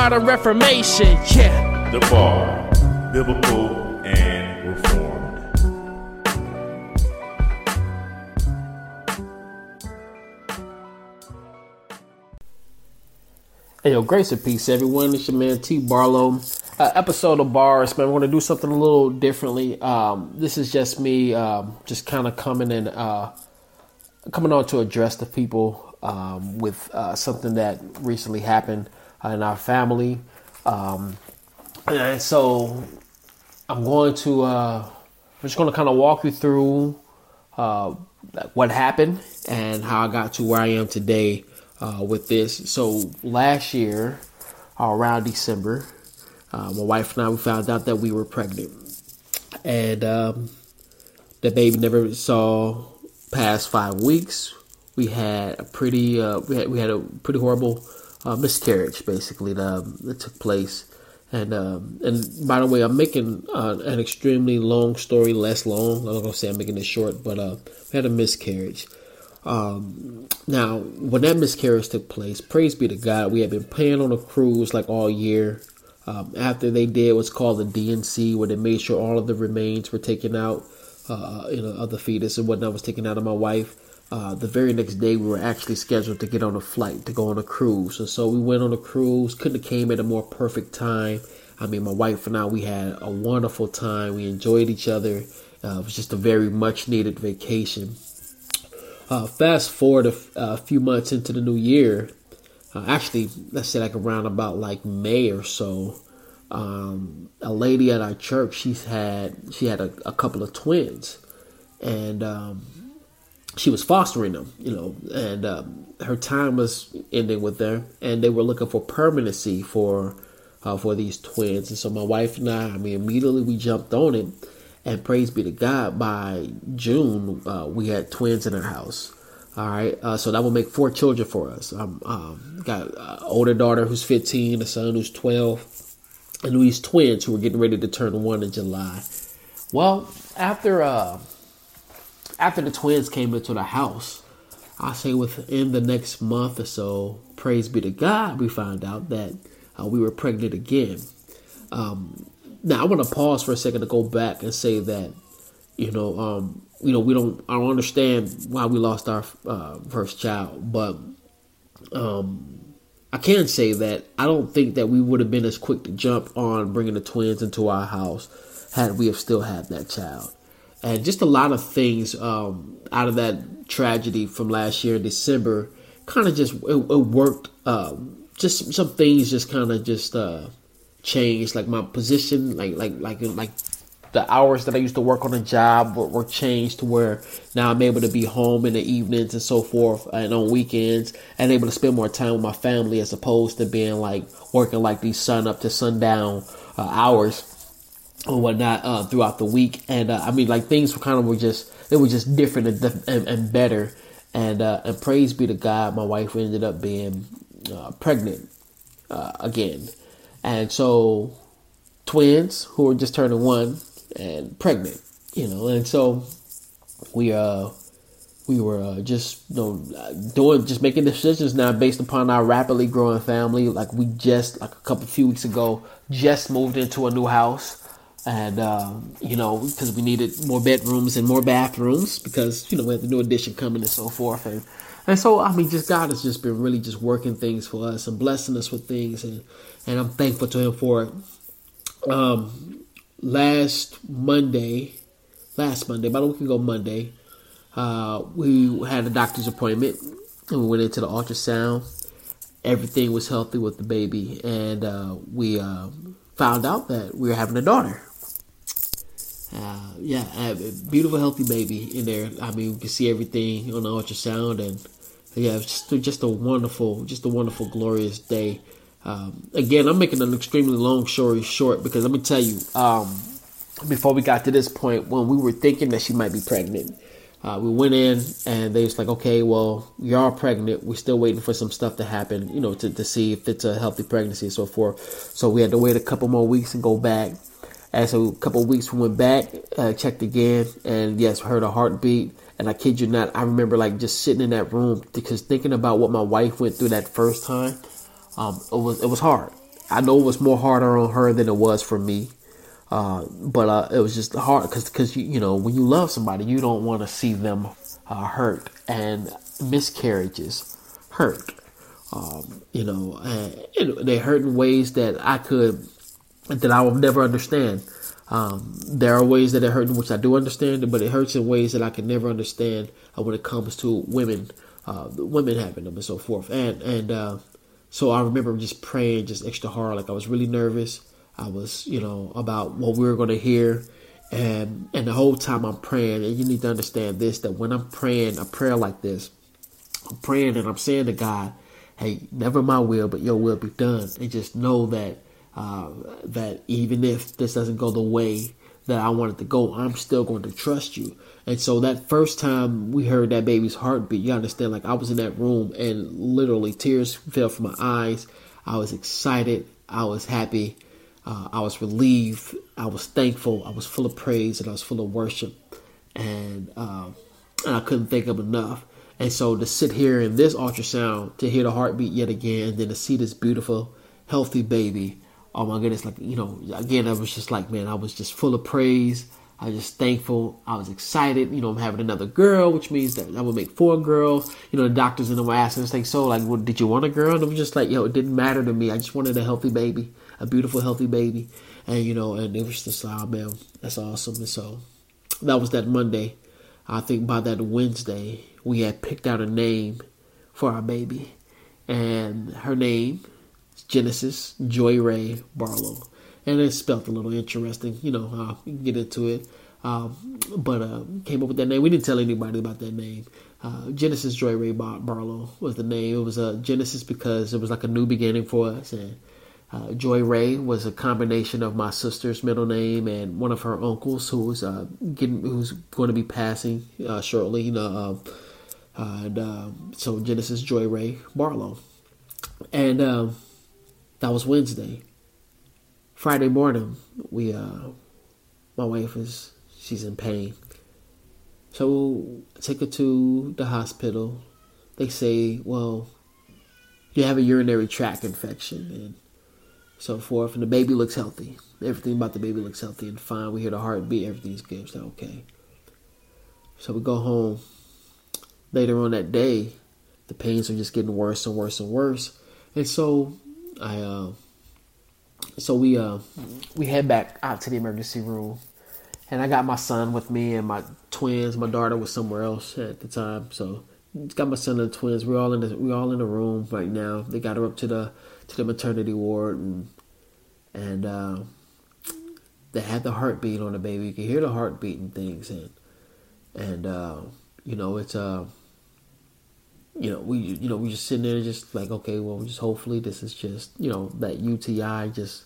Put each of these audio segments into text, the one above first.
modern reformation. Yeah. The Bar, Biblical and Reformed. Hey, yo, grace and peace, everyone. It's your man T Barlow. Uh, episode of Bars, man. We're going to do something a little differently. Um, this is just me, um, just kind of coming and uh, coming on to address the people um, with uh, something that recently happened uh, in our family. Um, and so I'm going to, uh, I'm just going to kind of walk you through uh, what happened and how I got to where I am today uh, with this. So last year, uh, around December, uh, my wife and I we found out that we were pregnant, and um, the baby never saw past five weeks. We had a pretty uh, we had we had a pretty horrible uh, miscarriage basically that, um, that took place. And um, and by the way, I'm making uh, an extremely long story less long. I'm not gonna say I'm making it short, but uh, we had a miscarriage. Um, now, when that miscarriage took place, praise be to God, we had been playing on a cruise like all year. Um, after they did what's called the D&C, where they made sure all of the remains were taken out, uh, you know, of the fetus and whatnot was taken out of my wife. Uh, the very next day, we were actually scheduled to get on a flight to go on a cruise, and so we went on a cruise. Couldn't have came at a more perfect time. I mean, my wife and I, we had a wonderful time. We enjoyed each other. Uh, it was just a very much needed vacation. Uh, fast forward a, a, few months into the new year, uh, actually, let's say like around about like May or so, um, a lady at our church, she's had she had a, a couple of twins, and um, she was fostering them, you know, and um, her time was ending with them, and they were looking for permanency for uh, for these twins, and so my wife and I, I mean, immediately we jumped on it and praise be to God, by June, uh, we had twins in our house. All right. Uh, so that will make four children for us. Um, um, got an older daughter who's 15, a son who's 12, and these twins who were getting ready to turn one in July. Well, after uh, after the twins came into the house, I say within the next month or so, praise be to God, we found out that uh, we were pregnant again. Um, now I want to pause for a second to go back and say that you know um, you know we don't I don't understand why we lost our uh, first child, but um, I can say that I don't think that we would have been as quick to jump on bringing the twins into our house had we have still had that child. And just a lot of things um, out of that tragedy from last year in December kind of just it, it worked. Um, just some things just kind of just uh, changed like my position like like like like the hours that I used to work on a job were, were, changed to where now I'm able to be home in the evenings and so forth and on weekends and able to spend more time with my family as opposed to being like working like these sun up to sundown uh, hours or whatnot uh, throughout the week and uh, I mean like things were kind of were just they were just different and, and, and better and uh, and praise be to God my wife ended up being uh, pregnant uh, again and so twins who were just turning one and pregnant, you know, and so we uh we were uh, just you know doing just making decisions now based upon our rapidly growing family. Like we just like a couple few weeks ago just moved into a new house. And uh, you know because we needed more bedrooms and more bathrooms because you know we had the new addition coming and so forth and and so I mean just God has just been really just working things for us and blessing us with things and and I'm thankful to him for it. Um, last Monday, last Monday, about a week ago Monday, uh, we had a doctor's appointment and we went into the ultrasound. Everything was healthy with the baby, and uh, we uh, found out that we were having a daughter. Uh, yeah, a beautiful, healthy baby in there. I mean, we can see everything on the ultrasound, and yeah, just just a wonderful, just a wonderful, glorious day. Um, again, I'm making an extremely long story short because let me tell you, um, before we got to this point, when we were thinking that she might be pregnant, uh, we went in and they was like, okay, well, you are pregnant. We're still waiting for some stuff to happen, you know, to, to see if it's a healthy pregnancy and so forth. So we had to wait a couple more weeks and go back. And so a couple weeks we went back, uh, checked again, and yes, heard a heartbeat. And I kid you not, I remember like just sitting in that room because thinking about what my wife went through that first time, um, it was it was hard. I know it was more harder on her than it was for me. Uh, but uh, it was just hard because because you, you know when you love somebody you don't want to see them uh, hurt. And miscarriages hurt. Um, you know and they hurt in ways that I could that I will never understand. Um, there are ways that it hurt in which I do understand but it hurts in ways that I can never understand uh, when it comes to women uh, women having them and so forth. And and uh, so I remember just praying just extra hard like I was really nervous I was, you know, about what we were going to hear. And, and the whole time I'm praying, and you need to understand this that when I'm praying a prayer like this, I'm praying and I'm saying to God, hey, never my will, but your will be done. And just know that uh, that even if this doesn't go the way that I want it to go, I'm still going to trust you. And so that first time we heard that baby's heartbeat, you understand, like I was in that room and literally tears fell from my eyes. I was excited. I was happy. Uh, I was relieved. I was thankful. I was full of praise and I was full of worship, and uh, and I couldn't think of enough. And so to sit here in this ultrasound, to hear the heartbeat yet again, then to see this beautiful, healthy baby. Oh my goodness! Like you know, again, I was just like, man, I was just full of praise. I was just thankful. I was excited. You know, I'm having another girl, which means that I would make four girls. You know, the doctors in them were asking us like, so like, well, did you want a girl? And I'm just like, yo, it didn't matter to me. I just wanted a healthy baby a beautiful, healthy baby. And, you know, and it was just, oh, man, that's awesome. And so that was that Monday. I think by that Wednesday, we had picked out a name for our baby. And her name is Genesis Joy Ray Barlow. And it's spelled a little interesting, you know, uh, you can get into it. Um, but uh, came up with that name. We didn't tell anybody about that name. Uh, Genesis Joy Ray Bar- Barlow was the name. It was a uh, Genesis because it was like a new beginning for us, and uh, Joy Ray was a combination of my sister's middle name and one of her uncles who was uh, getting who's going to be passing uh, shortly. You know, uh, and uh, so Genesis Joy Ray Barlow, and um, that was Wednesday. Friday morning, we uh, my wife is she's in pain, so I take her to the hospital. They say, well, you have a urinary tract infection and so forth. And the baby looks healthy. Everything about the baby looks healthy and fine. We hear the heartbeat, everything's good. So okay. So we go home. Later on that day, the pains are just getting worse and worse and worse. And so I uh so we uh we head back out to the emergency room. And I got my son with me and my twins. My daughter was somewhere else at the time. So got my son and the twins. We're all in the we're all in the room right now. They got her up to the to the maternity ward and and uh, they had the heartbeat on the baby. You could hear the heartbeat and things and and uh, you know it's uh you know we you know we just sitting there just like okay well just hopefully this is just you know that UTI just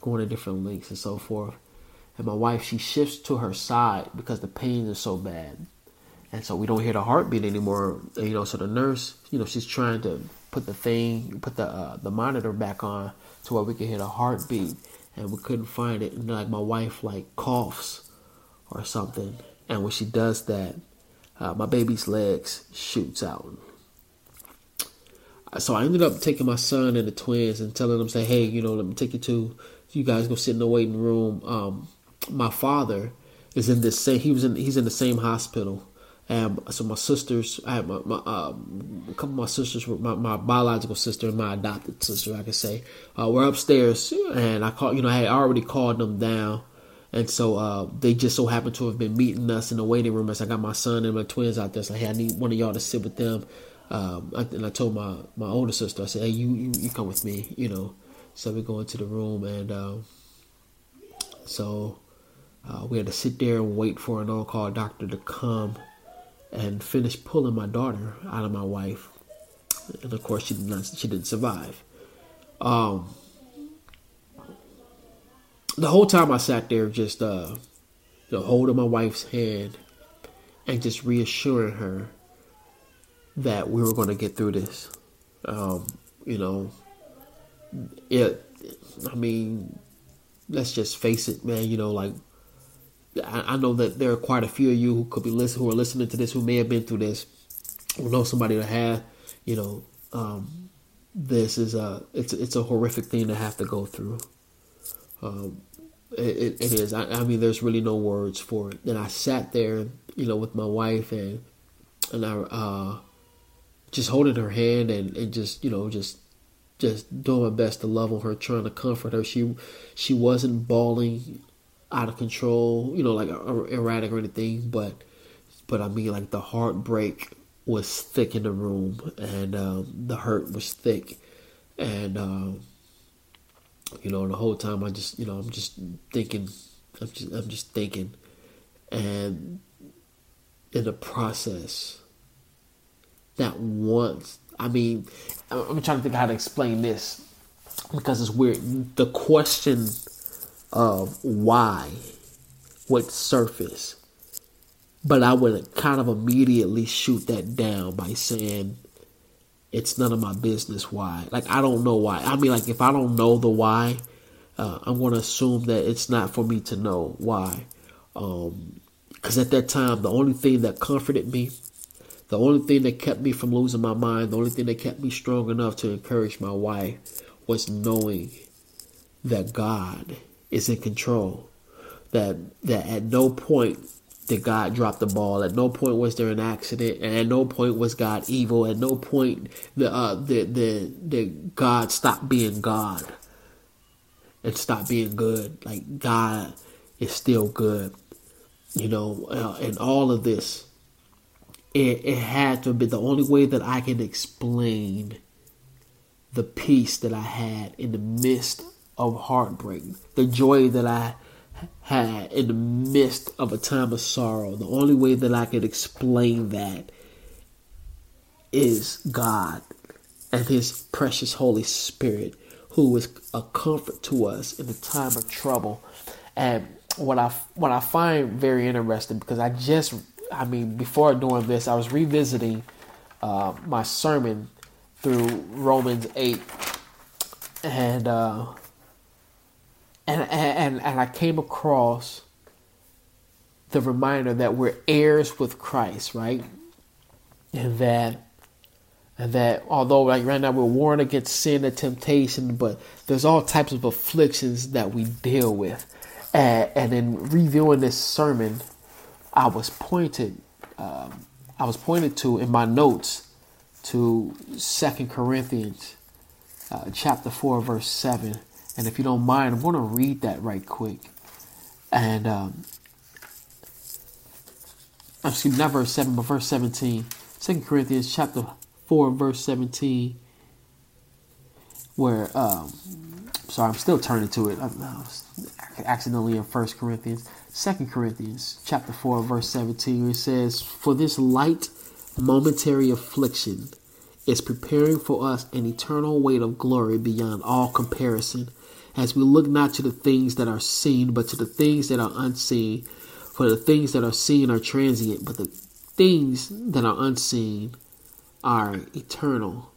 going to different links and so forth. And my wife she shifts to her side because the pain is so bad. And so we don't hear the heartbeat anymore. You know, so the nurse, you know, she's trying to put the thing, put the uh, the monitor back on to where we can hear the heartbeat, and we couldn't find it. And like my wife like coughs or something, and when she does that, uh, my baby's legs shoots out. So I ended up taking my son and the twins and telling them, say, hey, you know, let me take you to, you guys go sit in the waiting room. Um, my father is in this same. He was in. He's in the same hospital. And so my sisters, I had my, my um, a couple of my sisters, my, my biological sister and my adopted sister, I could say, uh, were upstairs, and I called. You know, I had already called them down, and so uh, they just so happened to have been meeting us in the waiting room. As I got my son and my twins out there, so hey, I need one of y'all to sit with them. Um, and I told my my older sister, I said, hey, you you, you come with me, you know. So we go into the room, and uh, so uh, we had to sit there and wait for an on-call doctor to come and finish pulling my daughter out of my wife. And of course, she did not. She didn't survive. Um, the whole time I sat there, just uh, you holding my wife's hand and just reassuring her that we were going to get through this. Um, you know, it. I mean, let's just face it, man. You know, like I, know that there are quite a few of you who could be listening, who are listening to this, who may have been through this, who know somebody that had, you know, um, this is a it's it's a horrific thing to have to go through. Um, it, it is. I, I, mean, there's really no words for it. And I sat there, you know, with my wife and and I uh, just holding her hand and, and just you know just just doing my best to love on her, trying to comfort her. She she wasn't bawling out of control, you know, like erratic or anything, but but I mean like the heartbreak was thick in the room and um, the hurt was thick. And um, you know the whole time I just you know I'm just thinking I'm just I'm just thinking. And in the process that once I mean I'm trying to think how to explain this because it's weird. The question of why would surface. But I would kind of immediately shoot that down by saying it's none of my business why. Like I don't know why. I mean, like if I don't know the why, uh, I'm going to assume that it's not for me to know why. Because um, at that time, the only thing that comforted me, the only thing that kept me from losing my mind, the only thing that kept me strong enough to encourage my wife was knowing that God is in control. That that at no point did God drop the ball. At no point was there an accident, and at no point was God evil. At no point the uh, the the the God stopped being God and stopped being good. Like God is still good, you know. Uh, and all of this, it it had to be the only way that I can explain the peace that I had in the midst of heartbreak, the joy that I had in the midst of a time of sorrow. The only way that I could explain that is God and His precious Holy Spirit, who is a comfort to us in the time of trouble. And what I what I find very interesting because I just I mean before doing this I was revisiting uh, my sermon through Romans eight and uh, and and and I came across the reminder that we're heirs with Christ, right? And that and that although like right now we're warned against sin and temptation, but there's all types of afflictions that we deal with. And, and in reviewing this sermon, I was pointed, um, I was pointed to in my notes to Second Corinthians, uh, chapter four, verse seven and if you don't mind, I'm going to read that right quick. And, um, excuse not verse 7, but verse 17. 2 Corinthians chapter 4, verse 17. Where, um, sorry, I'm still turning to it. I'm accidentally in 1 Corinthians. 2 Corinthians chapter 4, verse 17. It says, For this light momentary affliction is preparing for us an eternal weight of glory beyond all comparison as we look not to the things that are seen, but to the things that are unseen. For the things that are seen are transient, but the things that are unseen are eternal.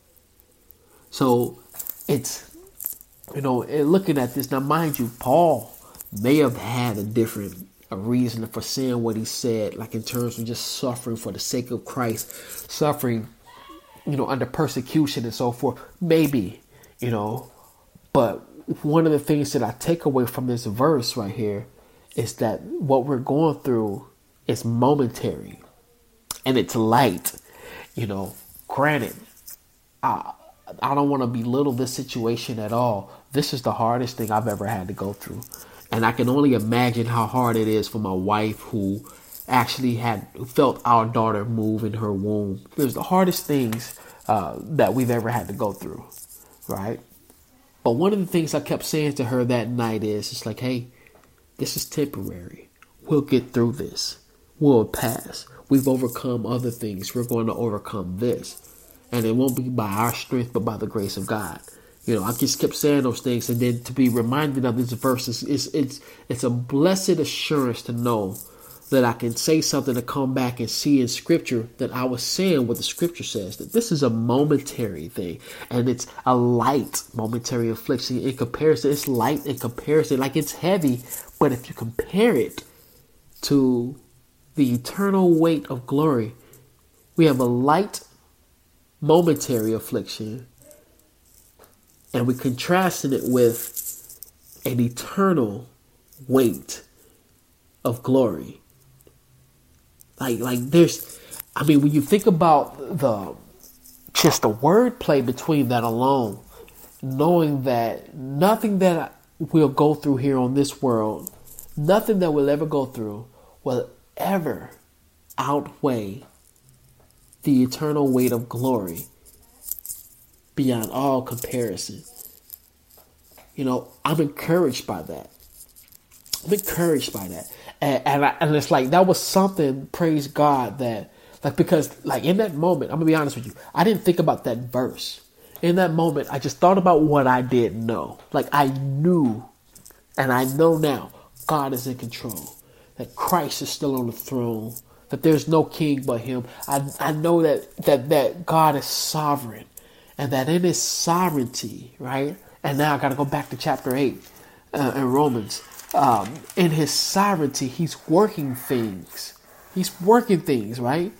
So it's, you know, eh, looking at this, now mind you, Paul may have had a different a reason for saying what he said, like in terms of just suffering for the sake of Christ, suffering, you know, under persecution and so forth. Maybe, you know, but one of the things that I take away from this verse right here is that what we're going through is momentary and it's light. You know, granted, I I don't want to belittle this situation at all. This is the hardest thing I've ever had to go through. And I can only imagine how hard it is for my wife who actually had felt our daughter move in her womb. It was the hardest things uh, that we've ever had to go through, right? But one of the things I kept saying to her that night is, it's like, hey, this is temporary. We'll get through this. We'll pass. We've overcome other things. We're going to overcome this. And it won't be by our strength, but by the grace of God. You know, I just kept saying those things, and then to be reminded of these verses, it's it's it's a blessed assurance to know that I can say something to come back and see in scripture that I was saying what the scripture says that this is a momentary thing and it's a light momentary affliction in comparison. It's light in comparison, like it's heavy, but if you compare it to the eternal weight of glory, we have a light momentary affliction and we're contrasting it with an eternal weight of glory. Like like there's I mean when you think about the just the wordplay between that alone, knowing that nothing that we'll go through here on this world, nothing that we'll ever go through will ever outweigh the eternal weight of glory beyond all comparison. You know, I'm encouraged by that. I'm encouraged by that, and and, I, and, it's like that was something. Praise God that like because like in that moment, I'm gonna be honest with you. I didn't think about that verse. In that moment, I just thought about what I didn't know. Like I knew, and I know now, God is in control. That Christ is still on the throne. That there's no king but Him. I I know that that that God is sovereign and that in his sovereignty, right? And now I got to go back to chapter 8 uh, in Romans. Um, in his sovereignty, he's working things. He's working things, right?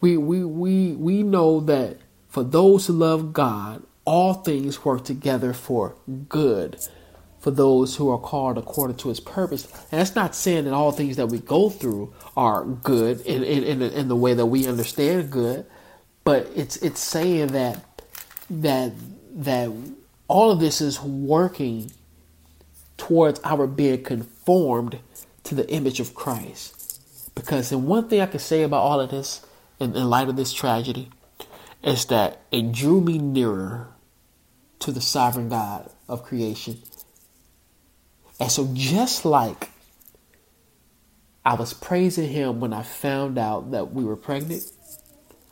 We, we, we, we know that for those who love God, all things work together for good for those who are called according to his purpose. And that's not saying that all things that we go through are good in, in, in, in the way that we understand good, but it's, it's saying that that that all of this is working towards our being conformed to the image of Christ. Because and one thing I can say about all of this in, in light of this tragedy is that it drew me nearer to the sovereign God of creation. And so just like I was praising him when I found out that we were pregnant,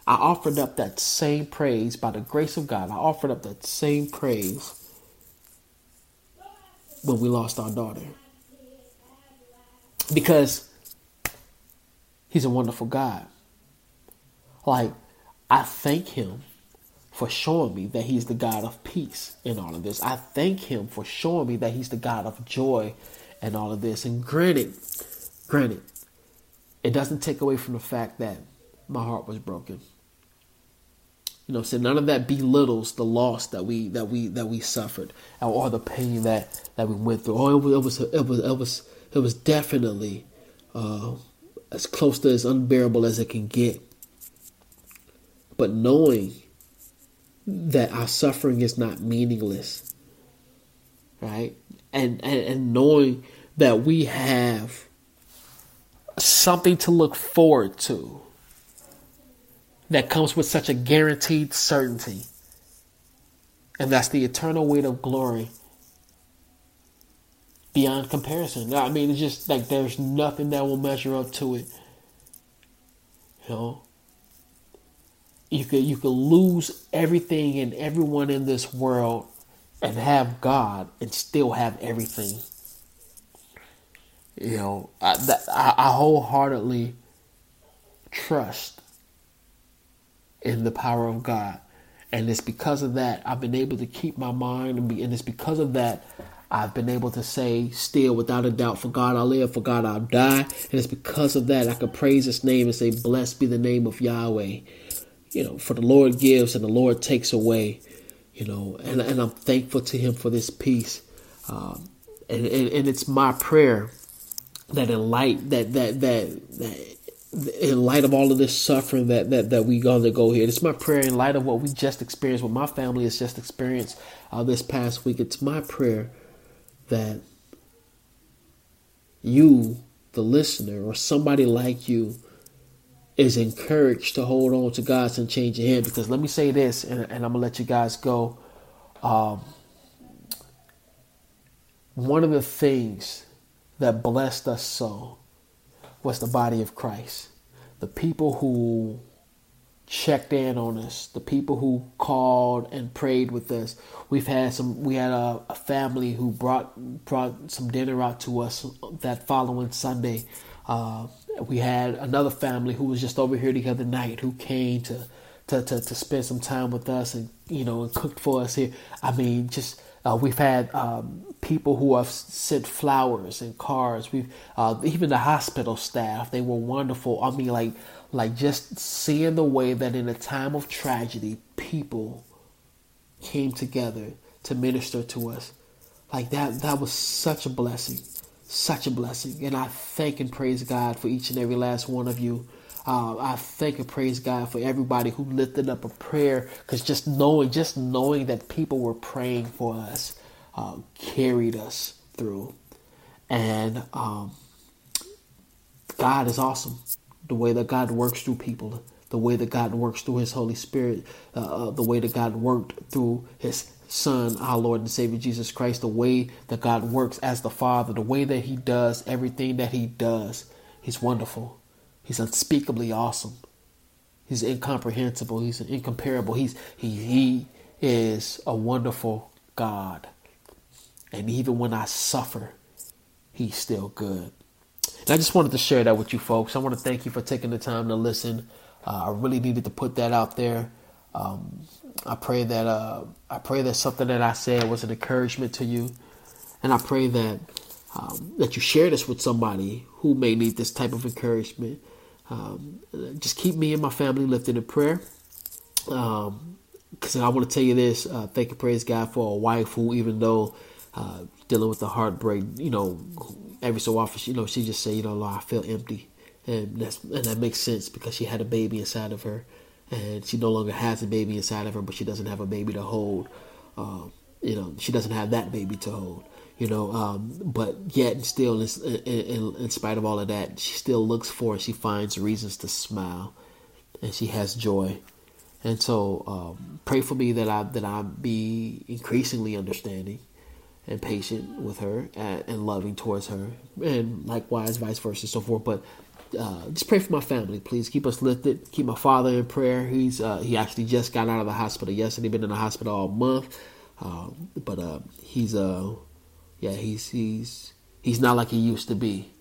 I offered up that same praise by the grace of God. I offered up that same praise when we lost our daughter. Because he's a wonderful God. Like, I thank him for showing me that he's the God of peace in all of this. I thank him for showing me that he's the God of joy in all of this. And granted, granted, it doesn't take away from the fact that my heart was broken. You know, so none of that belittles the loss that we that we that we suffered or the pain that that we went through. Oh, it was it was it was it was it was definitely uh, as close to as unbearable as it can get. But knowing that our suffering is not meaningless, right? And and, and knowing that we have something to look forward to that comes with such a guaranteed certainty. And that's the eternal weight of glory beyond comparison. I mean, it's just like there's nothing that will measure up to it. You know, you could you could lose everything and everyone in this world and have God and still have everything. You know, I, that, I, I wholeheartedly trust in the power of God. And it's because of that I've been able to keep my mind and, be, and it's because of that I've been able to say still without a doubt, for God I live, for God I'll die. And it's because of that I can praise his name and say, Blessed be the name of Yahweh. You know, for the Lord gives and the Lord takes away. You know, and, and I'm thankful to him for this peace. Um, and, and, and it's my prayer that in light that that that, that in light of all of this suffering that that that we go here, it's my prayer in light of what we just experienced, what my family has just experienced uh, this past week. It's my prayer that you, the listener, or somebody like you, is encouraged to hold on to God's unchanging hand. Because let me say this, and, and I'm gonna let you guys go. Um, one of the things that blessed us so was the body of Christ. The people who checked in on us, the people who called and prayed with us. We've had some. We had a, a, family who brought brought some dinner out to us that following Sunday. Uh, we had another family who was just over here the other night who came to, to to to spend some time with us and you know and cooked for us here. I mean, just uh, we've had um, people who have sent flowers and cards. We've uh, even the hospital staff. They were wonderful. I mean, like like just seeing the way that in a time of tragedy, people came together to minister to us. Like that, that was such a blessing, such a blessing. And I thank and praise God for each and every last one of you. Uh, I thank and praise God for everybody who lifted up a prayer, because just knowing, just knowing that people were praying for us, uh, carried us through. And um, God is awesome the way that God works through people, the way that God works through His Holy Spirit, uh, uh, the way that God worked through His Son, our Lord and Savior Jesus Christ, the way that God works as the Father, the way that He does everything that He does. He's wonderful. He's unspeakably awesome. He's incomprehensible. He's incomparable. He's he he is a wonderful God. And even when I suffer, He's still good. And I just wanted to share that with you folks. I want to thank you for taking the time to listen. Uh, I really needed to put that out there. Um, I pray that uh, I pray that something that I said was an encouragement to you, and I pray that um, that you share this with somebody who may need this type of encouragement. Um, just keep me and my family lifted in prayer. Because um, I want to tell you this: uh, thank you, praise God for a wife who, even though uh, dealing with the heartbreak, you know, every so often, you know, she just say, you know, I feel empty, and that's and that makes sense because she had a baby inside of her, and she no longer has a baby inside of her, but she doesn't have a baby to hold. Um, you know, she doesn't have that baby to hold. You know, um, but yet still, in, in, in spite of all of that, she still looks for. She finds reasons to smile, and she has joy. And so, um, pray for me that I that I be increasingly understanding and patient with her and, and loving towards her, and likewise, vice versa, and so forth. But uh, just pray for my family, please. Keep us lifted. Keep my father in prayer. He's uh, he actually just got out of the hospital yesterday. Been in the hospital all month, um, but uh, he's uh yeah he's he's he's not like he used to be.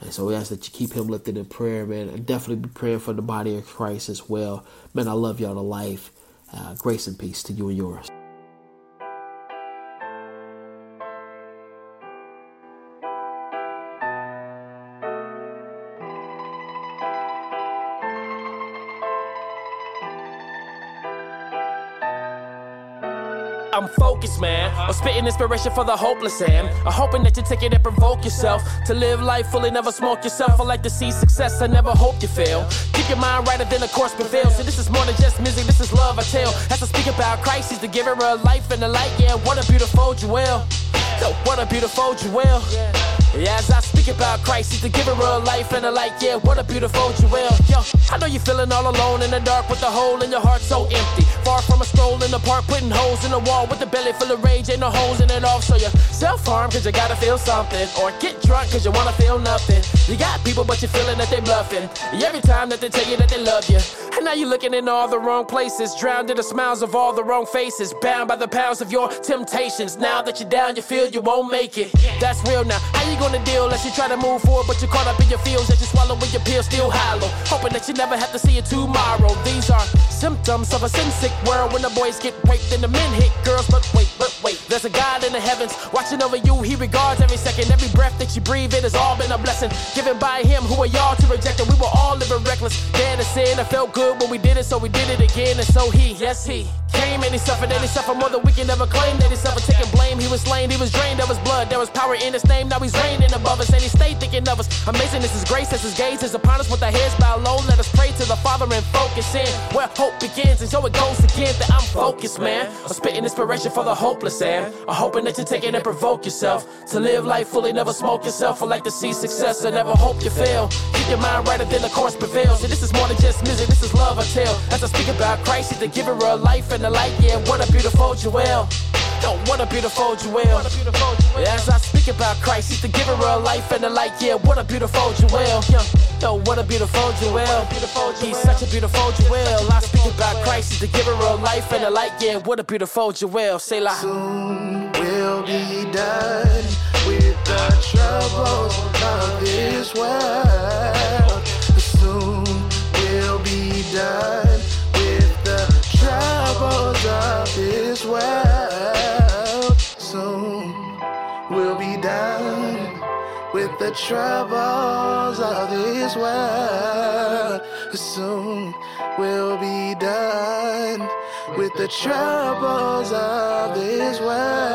And so we ask that you keep him lifted in prayer, man. And definitely be praying for the body of Christ as well. Man, I love y'all to life. Uh, grace and peace to you and yours. I'm focused, man. I'm spitting inspiration for the hopeless, and I'm hoping that you take it and provoke yourself to live life fully, never smoke yourself. I like to see success, I never hope you fail. Keep your mind right, and then the course prevails. So this is more than just music, this is love I tell. As I speak about Christ, He's the giver of life and the light. Yeah, what a beautiful jewel. What a beautiful jewel. Yeah, as I speak about Christ, He's the giver of life and the light. Yeah, what a beautiful jewel. Yo, I know you're feeling all alone in the dark with a hole in your heart so empty. Far from a stroll in the park, putting holes in the wall with the belly full of rage, ain't no holes in it all. So you self harm cause you gotta feel something. Or get drunk cause you wanna feel nothing. You got people, but you're feeling that they bluffing. Every time that they tell you that they love you. And now you're looking in all the wrong places, drowned in the smiles of all the wrong faces, bound by the pounds of your temptations. Now that you're down, you feel you won't make it. That's real now. How you gonna deal as you try to move forward, but you're caught up in your feels as you swallow with your pills still hollow. Hoping that you never have to see it tomorrow. These are symptoms of a sin sick world when the boys get raped and the men hit girls. But wait, but wait, there's a God in the heavens watching over you. He regards every second, every breath that you breathe. It has all been a blessing given by Him. Who are y'all to reject it? We were all living reckless, dead to sin. It felt good when we did it, so we did it again. And so He, yes, He came and he suffered and he suffered more than we can ever claim. That he suffered taking blame. He was slain, he was drained of his blood. There was power in his name. Now he's reigning above us and he stayed thinking of us. Amazing is his grace as his gaze is upon us with our heads bowed low. Let us pray to the Father and focus in where hope begins. And so it goes again that I'm focused, man. I'm spitting inspiration for the hopeless and I'm hoping that you take it and provoke yourself to live life fully, never smoke yourself. or like to see success and never hope you fail. Keep your mind right, and then the course prevails. And this is more than just music, this is love I tell. As I speak about Christ, he's the giver of life and the light. Yeah, what a beautiful jewel. Yo, what a beautiful jewel. As I speak about Christ, he's the giver of life and the light. Yeah, what a beautiful jewel. Yo, what a beautiful jewel. He's such a beautiful jewel. I speak about Christ, he's the giver of life and the light. Yeah, what a beautiful jewel. Say la. Soon will be done with the troubles of this world. Soon will be done with the troubles of this world. Soon with the troubles of this world. Soon we'll be done with the troubles of this world.